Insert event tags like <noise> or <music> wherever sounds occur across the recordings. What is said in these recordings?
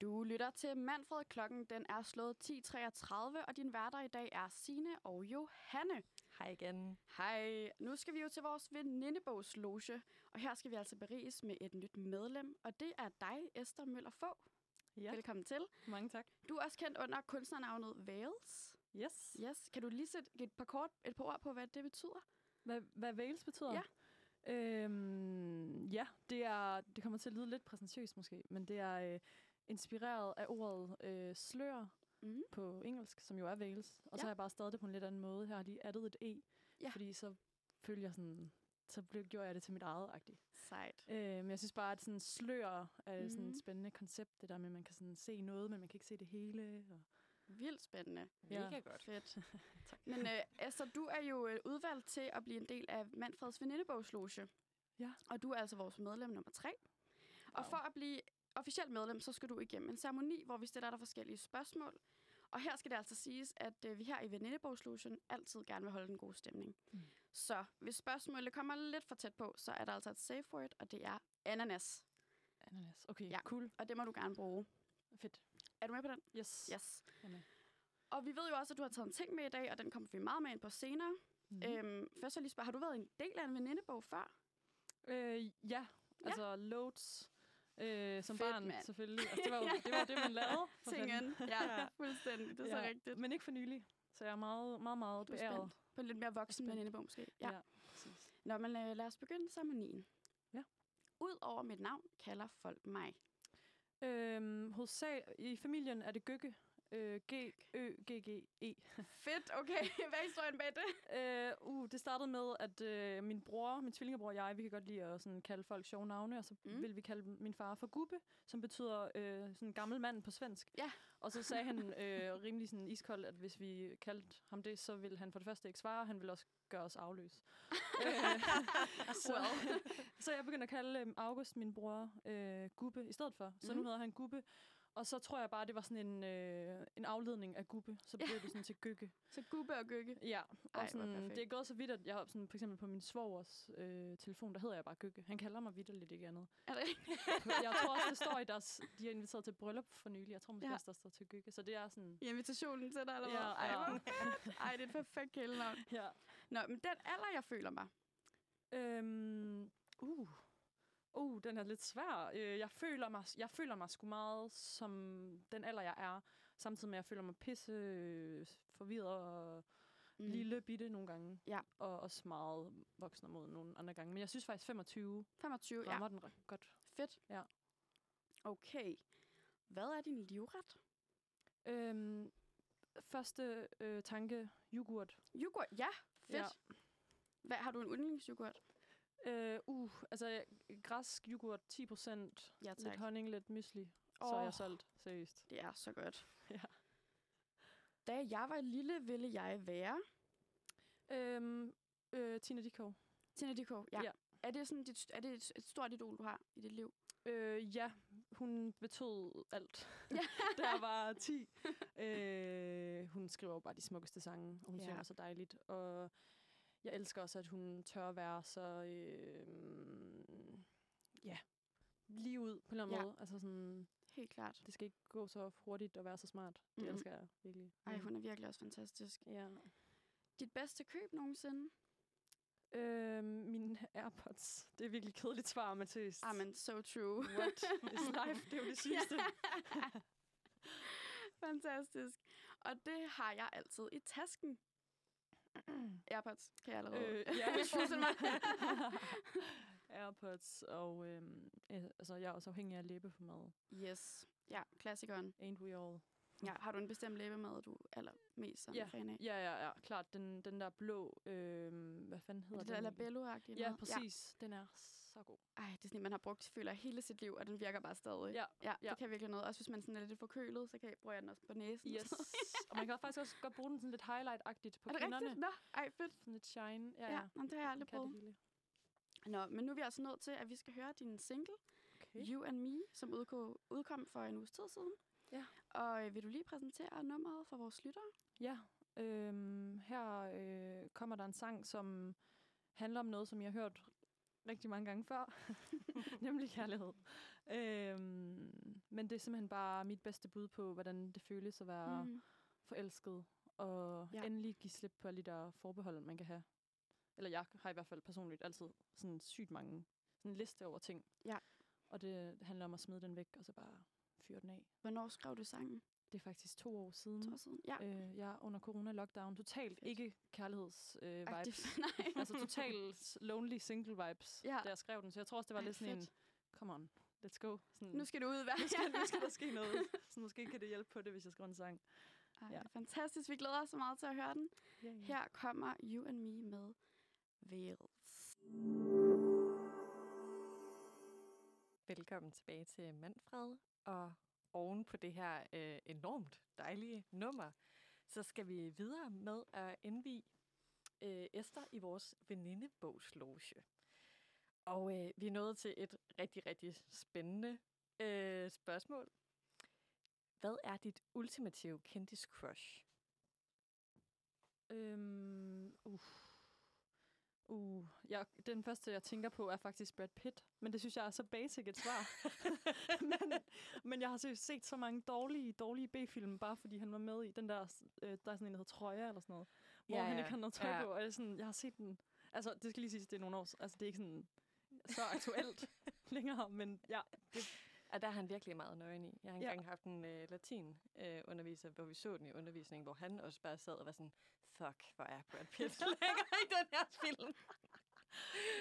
Du lytter til Manfred. Klokken den er slået 10.33, og din værter i dag er Sine og Johanne. Hej igen. Hej. Nu skal vi jo til vores venindebogsloge, og her skal vi altså beriges med et nyt medlem, og det er dig, Esther Møller Få. Ja, Velkommen til. mange tak. Du er også kendt under kunstnernavnet Vales. Yes. Yes. Kan du lige sætte et par, kort, et par ord på, hvad det betyder? Hvad, hvad Wales betyder? Ja. Øhm, ja, det, er, det kommer til at lyde lidt præsentøst måske, men det er øh, inspireret af ordet øh, slør Mm. på engelsk, som jo er Wales. Og Ja. så har jeg bare stadig det på en lidt anden måde. Her har lige addet et E, Ja. fordi så følger jeg sådan, så blev, gjorde jeg det til mit eget agtigt. Sejt. Øh, men jeg synes bare, at sådan slør er mm. sådan et spændende koncept, det der med, at man kan sådan se noget, men man kan ikke se det hele. Og... Vildt spændende. Ja. Mega godt. Fedt. <laughs> Tak. Men øh, Esther, du er jo øh, udvalgt til at blive en del af Manfreds venindebogsloge. Ja. Og du er altså vores medlem nummer tre. Og Wow. for at blive officielt medlem, så skal du igennem en ceremoni, hvor vi stiller dig forskellige spørgsmål. Og her skal det altså siges, at øh, vi her i venindebogslogen altid gerne vil holde en god stemning. Mm. Så hvis spørgsmålet kommer lidt for tæt på, så er der altså et safe word, og det er ananas. Ananas. Okay, Ja. cool. Og det må du gerne bruge. Fedt. Er du med på den? Yes. Yes. Jamen. Og vi ved jo også, at du har taget en ting med i dag, og den kommer vi meget med ind på senere. Mm. Øhm, først jeg lige spørge, har du været en del af en venindebog før? Øh, ja, altså loads. Øh, som Fedt, barn, mand. selvfølgelig. Altså, det, var jo, <laughs> det var det, man lavede. Tingen. Ja, Ja. fuldstændig. Det er så Ja, rigtigt. Men ikke for nylig. Så jeg er meget, meget, meget er beæret. på en lidt mere voksen Spændt. venindebog måske. Ja. ja præcis. Nå, men øh, lad os begynde ceremonien. Ja. Udover mit navn kalder folk mig. Øhm, hovedsag, I familien er det Gøgge. Øh, G, Ø, G, G, E. <laughs> Fedt, okay. <laughs> Hvad er historien bag det? Øh, uh, det startede med, at øh, min bror, min tvillingebror og jeg, vi kan godt lide at sådan, kalde folk sjove navne, og så Mm. mm. vil vi kalde min far for Gubbe, som betyder øh, sådan gammel mand på svensk. Ja. Og så sagde han <laughs> øh, rimelig sådan iskold, at hvis vi kaldte ham det, så ville han for det første ikke svare, og han ville også gøre os afløs. øh, så, så jeg begyndte at kalde øh, August, min bror, øh, Gubbe i stedet for. Så Mhm. nu hedder han Gubbe. Og så tror jeg bare, det var sådan en, øh, en afledning af Gubbe. Så blev det sådan til Gøgge. <laughs> Så gubbe og gøgge. Ja, og Ej, sådan, det er gået så vidt, at jeg har sådan, for eksempel på min svogers øh, telefon, der hedder jeg bare Gøgge. Han kalder mig vidderligt ikke andet. Er det <laughs> jeg tror også, det står i deres... De har inviteret til bryllup for nylig. Jeg tror måske Ja. ja. også, der står til Gøgge. Så det er sådan... I invitationen til dig, eller hvad? Ja, Ej, ja. <laughs> Ej, det er et perfekt kælenavn. Ja. Nå, men den alder, jeg føler mig. Øhm, uh. Uh, den er lidt svær. Øh, jeg, føler mig, jeg føler mig sgu meget som den alder, jeg er. Samtidig med, at jeg føler mig pisse øh, forvirret og mm. lille bitte nogle gange. Ja. Og også meget voksen mod nogle andre gange. Men jeg synes faktisk, 25 25, ja. rammer den ret godt. Fedt. Ja. Okay. Hvad er din livret? Øhm, første øh, tanke, yoghurt. Yoghurt, ja. Fedt. Ja. Hvad, har du en yndlingsyoghurt? Øh, uh, altså græsk yoghurt, 10%, Ja, lidt tak. honning, lidt mysli. Så er jeg solgt, seriøst. Det er så godt. <laughs> Ja. Da jeg var lille, ville jeg være... Øhm, øh, Tina Dickow. Tina Dickow, ja. Ja. Er det, sådan dit, er det et, et stort idol, du har i dit liv? Øh, ja, hun betød alt. da jeg <laughs> var 10. øh, hun skriver jo bare de smukkeste sange, og hun Ja. ja. synger så dejligt. Og jeg elsker også, at hun tør at være så... Øh, ja, lige ud på en eller anden Ja. måde. Altså sådan, Helt klart. det skal ikke gå så hurtigt og være så smart. Det Mhm. elsker jeg virkelig. Ej, hun er virkelig også fantastisk. Ja. Dit bedste køb nogensinde? Øh, mine AirPods. Det er virkelig kedeligt svar, Mathis. Ah, men so true. What is <laughs> life? Det er jo det sygeste. Fantastisk. Og det har jeg altid i tasken. <clears throat> Airpods, kan jeg allerede. Øh, <laughs> ja, forestille mig. <laughs> AirPods, og øhm, øh, altså, jeg er også afhængig af læbepomade. yes. Ja, klassikeren. Ain't we all? Ja, har du en bestemt læbemad, du er allermest sådan Ja, fan af? ja, ja, ja, klart. Den, den der blå, øhm, hvad fanden hedder det der den? egentlig? labello-agtige Ja, noget? præcis. Den er så god. Ej, det er sådan, man har brugt, føler hele sit liv, og den virker bare stadig. Ja, ja, ja. det kan virkelig noget. Også hvis man sådan er lidt forkølet, så kan jeg, bruger jeg den også på næsen. Yes. <laughs> og man kan faktisk også godt bruge den sådan lidt highlight-agtigt på er det kinderne. rigtigt? Nå, ej, fedt. Sådan lidt shine. Ja, Ja, ja. ja. Jamen, det har jeg aldrig hele. Nå, men nu er vi altså nødt til, at vi skal høre din single, Okay. You and Me, som udkom, udkom for en uges tid siden. Ja. Og øh, vil du lige præsentere nummeret for vores lyttere? Ja, øhm, her øh, kommer der en sang, som handler om noget, som jeg har hørt rigtig mange gange før, <laughs> nemlig kærlighed. Øhm, men det er simpelthen bare mit bedste bud på, hvordan det føles at være mm. Forelsket. Og ja. endelig give slip på alle de der forbehold, man kan have. Eller jeg har i hvert fald personligt altid sådan sygt mange sådan en liste over ting. Ja. Og det handler om at smide den væk, og så bare fyre den af. Hvornår skrev du sangen? Det er faktisk to år siden. To år siden? Ja. Øh, jeg er under corona-lockdown. Totalt Fedt. ikke kærligheds øh, vibes. <laughs> Nej. altså totalt lonely single vibes, Ja. da jeg skrev den. Så jeg tror også, det var Ej, lidt sådan fedt. en, come on, let's go. Sådan, Nu skal du ud, hvad? nu, skal, nu skal der ske <laughs> noget. Så måske kan det hjælpe på det, hvis jeg skriver en sang. Ej, Ja. Fantastisk. Vi glæder os så meget til at høre den. Ja, ja. Her kommer You and Me med Veils. Velkommen tilbage til Manfred, og oven på det her øh, enormt dejlige nummer, så skal vi videre med at indvige øh, Esther i vores venindebogsloge. Og øh, vi er nået til et rigtig, rigtig spændende øh, spørgsmål. Hvad er dit ultimative kendis-crush? Øhm, uh. Uh, jeg, den første, jeg tænker på, er faktisk Brad Pitt. Men det synes jeg er så basic et svar. <laughs> men, men jeg har seriøst set så mange dårlige, dårlige B-film, bare fordi han var med i den der, øh, der er sådan en, der hedder Trøje eller sådan noget. Hvor Ja, han ja. ikke har noget tøj Ja. på. Og jeg, sådan, jeg har set den. Altså, det skal lige siges, det er nogle år. Altså, det er ikke sådan så aktuelt <laughs> længere, men ja. Det, Og der er han virkelig meget nøgen i. Jeg har Ja. engang haft en øh, latin øh, underviser, hvor vi så den i undervisningen, hvor han også bare sad og var sådan, fuck, hvor er Brad Pitt <laughs> lækker i den her film.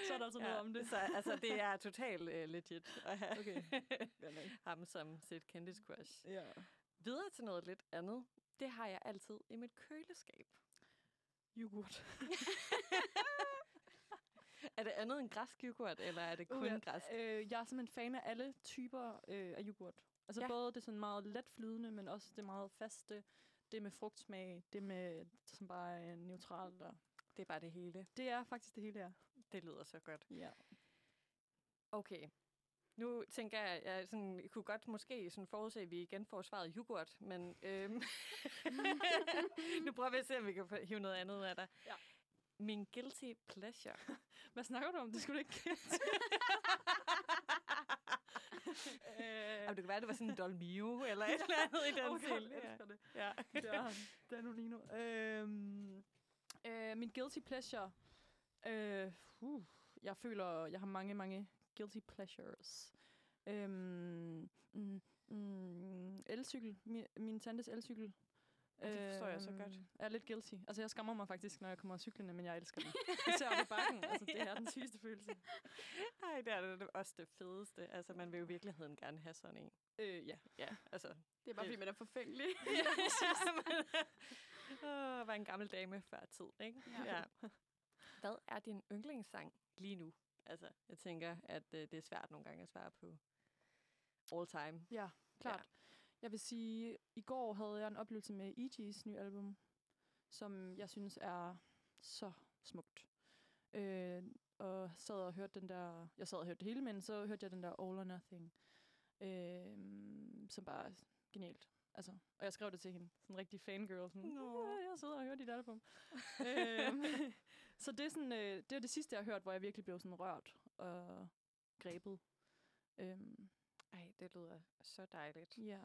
så er der altså noget om det. Så altså, det er totalt øh, legit at have Okay. <laughs> ham som sit kendis crush. Ja. Videre til noget lidt andet. Det har jeg altid i mit køleskab. Yoghurt. <laughs> Er det andet end græsk yoghurt, eller er det kun Uh, ja. græsk? Øh, jeg er simpelthen fan af alle typer øh, af yoghurt. Altså Ja. ja. både det sådan meget let flydende, men også det meget faste, det med frugtsmag, det med som bare er neutralt. Og Det er bare det hele. det er faktisk det hele her. Det lyder så godt. Ja. Okay. Nu tænker jeg, jeg sådan, kunne godt måske sådan forudse, at vi igen får svaret yoghurt, men øhm, <laughs> nu prøver vi at se, om vi kan hive noget andet af dig. Ja. Min guilty pleasure. <laughs> Hvad snakker du om? Det skulle du ikke. <laughs> øh, Jamen, det kan være, det var sådan en Dolmio eller <laughs> et eller andet i den oh, jeg stil. elsker det. Ja. Det det nu lige nu. Øhm, øh, min guilty pleasure. Øh, uh, jeg føler, jeg har mange, mange guilty pleasures. Øhm, mm, mm, elcykel. Min, min tantes elcykel. Ja, det forstår jeg så godt. Øhm, Jeg er lidt guilty. Altså, jeg skammer mig faktisk, når jeg kommer cyklende, men jeg elsker den. <laughs> Især i bakken. Altså, det er den sygeste følelse. Ej, det er det også det fedeste. Altså, man vil jo i virkeligheden gerne have sådan en. Øh, ja. Ja, altså. Det er bare, Det- fordi man er forfængelig. <laughs> Åh, var en gammel dame før tid, ikke? Ja. Hvad er din yndlingssang lige nu? Altså, jeg tænker, at øh, det er svært nogle gange at svare på all time. Ja, klart. Ja. Jeg vil sige, i går havde jeg en oplevelse med E.G.'s nye album, som jeg synes er så smukt. Øh, og sad og hørte den der, jeg sad og hørte det hele, men så hørte jeg den der All or Nothing, øh, som bare er genialt. Altså, og jeg skrev det til hende, sådan en rigtig fangirl, sådan. "Ja, jeg sidder og hører dit album. <laughs> øhm, så det er, sådan, øh, det er det sidste, jeg har hørt, hvor jeg virkelig blev sådan rørt og grebet. Øhm, Ej, det lyder så dejligt. ja.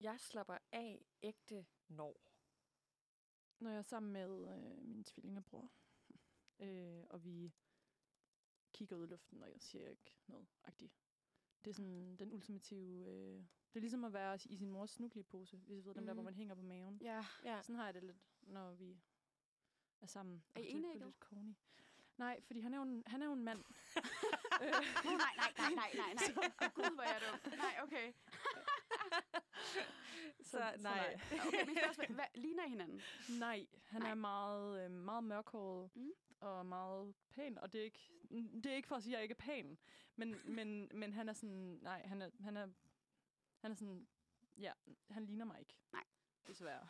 Jeg slapper af ægte når. Når jeg er sammen med øh, min tvillingebror, <laughs> øh, og vi kigger ud i luften, og jeg siger ikke noget agtigt. Det er sådan den ultimative... Øh, det er ligesom at være i sin mors snuklige-pose, hvis I ved, dem der, hvor Mhm. man hænger på maven. ja. Ja. Sådan har jeg det lidt, når vi er sammen. Er I enægget? lidt corny. Nej, fordi han er jo en, han er jo en mand. <laughs> Oh, nej, nej, nej, nej, nej, nej. <laughs> Gud, hvor er jeg dum. Nej, okay. <laughs> Så, nej. Okay, min spørgsmål. Hvad, ligner I hinanden? Nej, han Nej. er meget, øh, meget mørkhåret Mm. og meget pæn. Og det er ikke, det er ikke for at sige, at jeg ikke er pæn. Men, <laughs> men, men han er sådan, nej, han er, han er, han er sådan, ja, han ligner mig ikke. Nej. Desværre.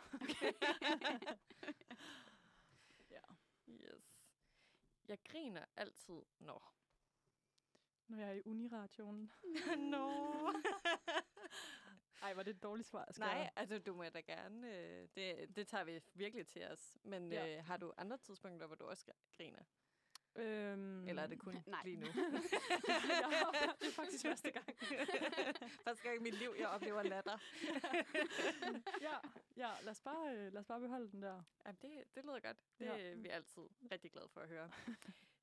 ja. Yes. Jeg griner altid når. Når jeg er i uniradioen. <laughs> Nå. <laughs> Ej, var det et dårligt svar? Skal Nej, altså du må da gerne. Øh, det, det tager vi virkelig til os. Men Ja. øh, har du andre tidspunkter, hvor du også gr- griner? Øhm, Eller er det kun <laughs> Nej. lige nu? ja, det er faktisk første gang. første gang i mit liv, jeg oplever latter. ja, ja lad, os bare, øh, lad os bare beholde den der. Jamen, det, det lyder godt. Det Ja. er vi altid rigtig glade for at høre.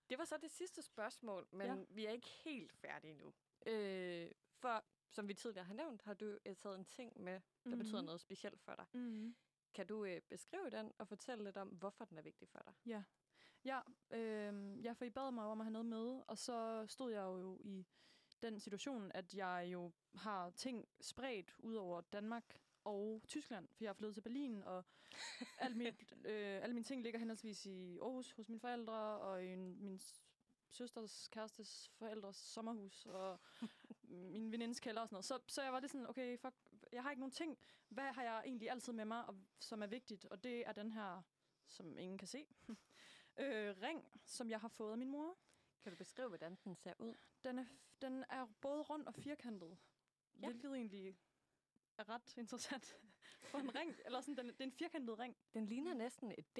Det var så det sidste spørgsmål, men Ja. vi er ikke helt færdige nu. Øh, for som vi tidligere har nævnt, har du øh, taget en ting med, der mm-hmm. betyder noget specielt for dig. Mm-hmm. Kan du øh, beskrive den og fortælle lidt om, hvorfor den er vigtig for dig? Ja, ja, øh, ja, for I bad mig om at have noget med, og så stod jeg jo i den situation, at jeg jo har ting spredt ud over Danmark og Tyskland, for jeg har flyttet til Berlin, og alt mit, <laughs> øh, alle mine ting ligger henholdsvis i Aarhus hos mine forældre, og i min søsters kærestes forældres sommerhus, og <laughs> min venindes kælder og sådan noget. Så, så jeg var lidt sådan, okay, fuck, jeg har ikke nogen ting. Hvad har jeg egentlig altid med mig, og, som er vigtigt? Og det er den her, som ingen kan se, <laughs> øh, ring, som jeg har fået af min mor. Kan du beskrive, hvordan den ser ud? Den er, den er både rund og firkantet, ja. hvilket egentlig er ret interessant <laughs> for en ring. Eller sådan, den, det er en firkantet ring. Den ligner næsten et D.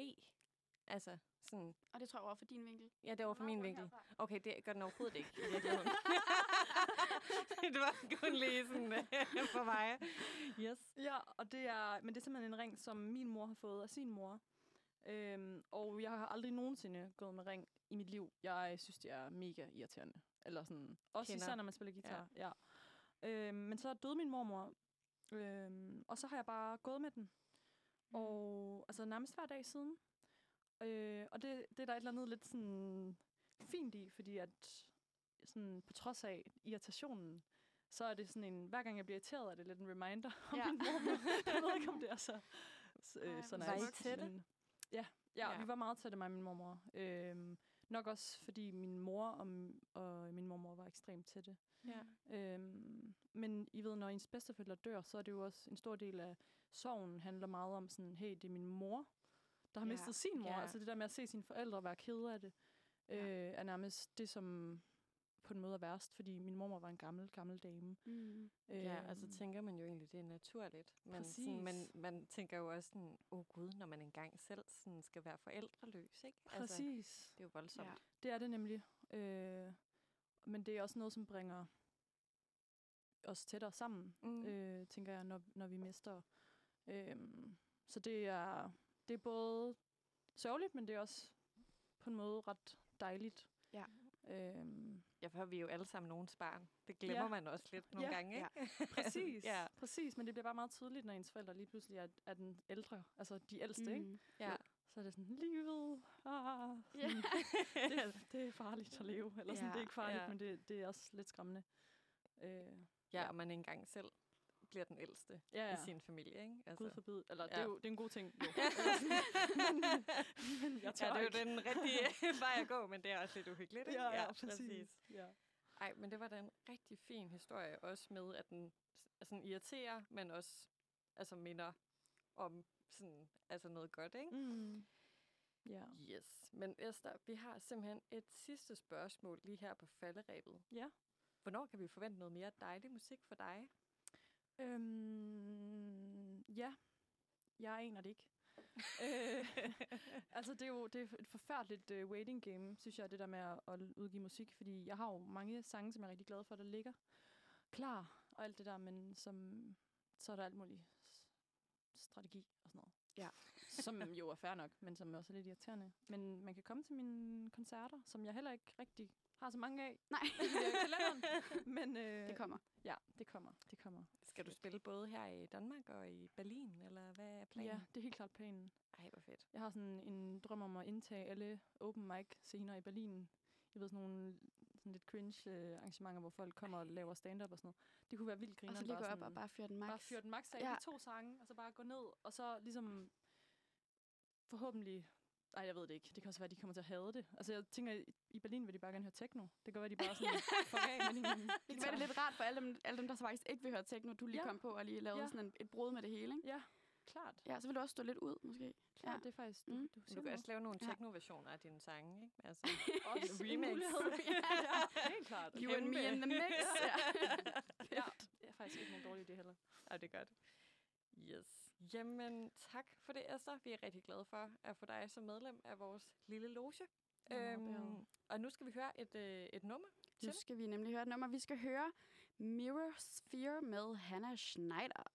Altså, sådan... Og det tror jeg var for din vinkel. Ja, det var fra min vinkel. Herfra. Okay, det gør den overhovedet ikke i virkeligheden. <laughs> <laughs> det var kun lige sådan øh, for mig. Yes. Ja, og det er, men det er simpelthen en ring, som min mor har fået af sin mor. Øhm, og jeg har aldrig nogensinde gået med ring i mit liv. Jeg synes, det er mega irriterende. Eller sådan, også Kender. især, når man spiller guitar. Ja. ja. Øhm, men så døde min mormor, øhm, og så har jeg bare gået med den. Og altså nærmest hver dag siden. Øh, og det, det er der et eller andet lidt sådan fint i, fordi at sådan, på trods af irritationen, så er det sådan en, hver gang jeg bliver irriteret, er det lidt en reminder om Ja. min mormor. <laughs> jeg ved ikke, om det er så, så, Ej, så nice. Var I tætte? ja, Ja. ja, vi var meget tætte, mig og min mormor. Øhm, nok også, fordi min mor og, og min mormor var ekstremt tætte. Ja. Øhm, men I ved, når ens bedsteforældre dør, så er det jo også en stor del af sorgen handler meget om sådan, hey, det er min mor, der har Ja, mistet sin mor. ja. Altså det der med at se sine forældre være kede af det, øh, er nærmest det, som på en måde er værst, fordi min mormor var en gammel, gammel dame. Mm. Ja, altså Øhm, tænker man jo egentlig, det er naturligt. Men sådan, man, man tænker jo også sådan, åh oh gud, når man engang selv sådan skal være forældreløs, ikke? Altså, Præcis. det er jo voldsomt. Ja. Det er det nemlig. Øh, men det er også noget, som bringer os tættere sammen, Mm. øh, tænker jeg, når, når vi mister. Øh, så det er, det er både sørgeligt, men det er også på en måde ret dejligt. Ja. Øh, Ja, for vi er jo alle sammen nogens barn. Det glemmer Ja. man også lidt nogle Ja. gange, ikke? præcis, <laughs> ja. præcis, men det bliver bare meget tydeligt, når ens forældre lige pludselig er, er den ældre, altså de ældste, mm. ikke? Ja. Så er det sådan, livet, ah, Ja. <laughs> det, det er farligt at leve. Eller sådan, Ja, det er ikke farligt, ja. men det, det er også lidt skræmmende. Øh, ja, og man ikke engang selv bliver den ældste ja, i ja. sin familie, ikke? Altså. Gud forbyde. Eller ja. det, Ja. er jo, det er en god ting. Jo. <laughs> men, men jeg ja, det er jo den rigtige <laughs> vej at gå, men det er også lidt uhyggeligt, ikke? Ja, ja, præcis. Ja. Ej, men det var da en rigtig fin historie, også med, at den sådan irriterer, men også altså minder om sådan, altså noget godt, ikke? Mm. Ja. Yes. Men Esther, vi har simpelthen et sidste spørgsmål lige her på falderæbet. Ja. Hvornår kan vi forvente noget mere dejlig musik for dig? Øhm, ja, jeg aner det ikke. <laughs> øh, altså, det er jo det er et forfærdeligt uh, waiting game, synes jeg, det der med at, at udgive musik. Fordi jeg har jo mange sange, som jeg er rigtig glad for, der ligger klar og alt det der, men som, så er der alt muligt strategi og sådan noget. Ja. som jo er fair nok, men som også er lidt irriterende. Men man kan komme til mine koncerter, som jeg heller ikke rigtig har så mange af Nej, i øh, kalenderen. <laughs> Men øh, det kommer. Ja, det kommer. Det kommer. Skal du spille både her i Danmark og i Berlin, eller hvad er planen? Ja, det er helt klart planen. Ej, hvor fedt. Jeg har sådan en drøm om at indtage alle open mic scener i Berlin. Jeg ved sådan nogle sådan lidt cringe øh, arrangementer, hvor folk kommer og laver stand-up og sådan noget. Det kunne være vildt Og griner. så lige gå op og bare fyre den max. bare fyre den max af Ja. ja. de to sange, og så bare gå ned, og så ligesom forhåbentlig ej, jeg ved det ikke. Det kan også være, at de kommer til at hade det. Altså, jeg tænker, i- Berlin vil de bare gerne høre techno. Det kan være, at de bare sådan <laughs> fuck af med din Det kan være, det er lidt rart for alle dem, alle dem der så faktisk ikke vil høre techno, du lige Ja. kom på og lige lavede Ja. sådan en, et brud med det hele, ikke? Ja, klart. Ja, så vil du også stå lidt ud, måske. Klart, Ja. det er faktisk... Du, Mm. du, Du kan også lave nogle Ja. techno-versioner af dine sange, ikke? <laughs> Altså, også remix. mulighed. <laughs> ja, helt klart. You and me in the mix. ja. Ja, det er faktisk ikke nogen dårlig idé heller. Ja, det er godt. Yes. Jamen, tak for det, Esther. Vi er rigtig glade for at få dig som medlem af vores lille loge. Meget Øhm, og nu skal vi høre et, øh, et nummer Nu til. skal vi nemlig høre et nummer. Vi skal høre Mirror Sphere med Hannah Schneider.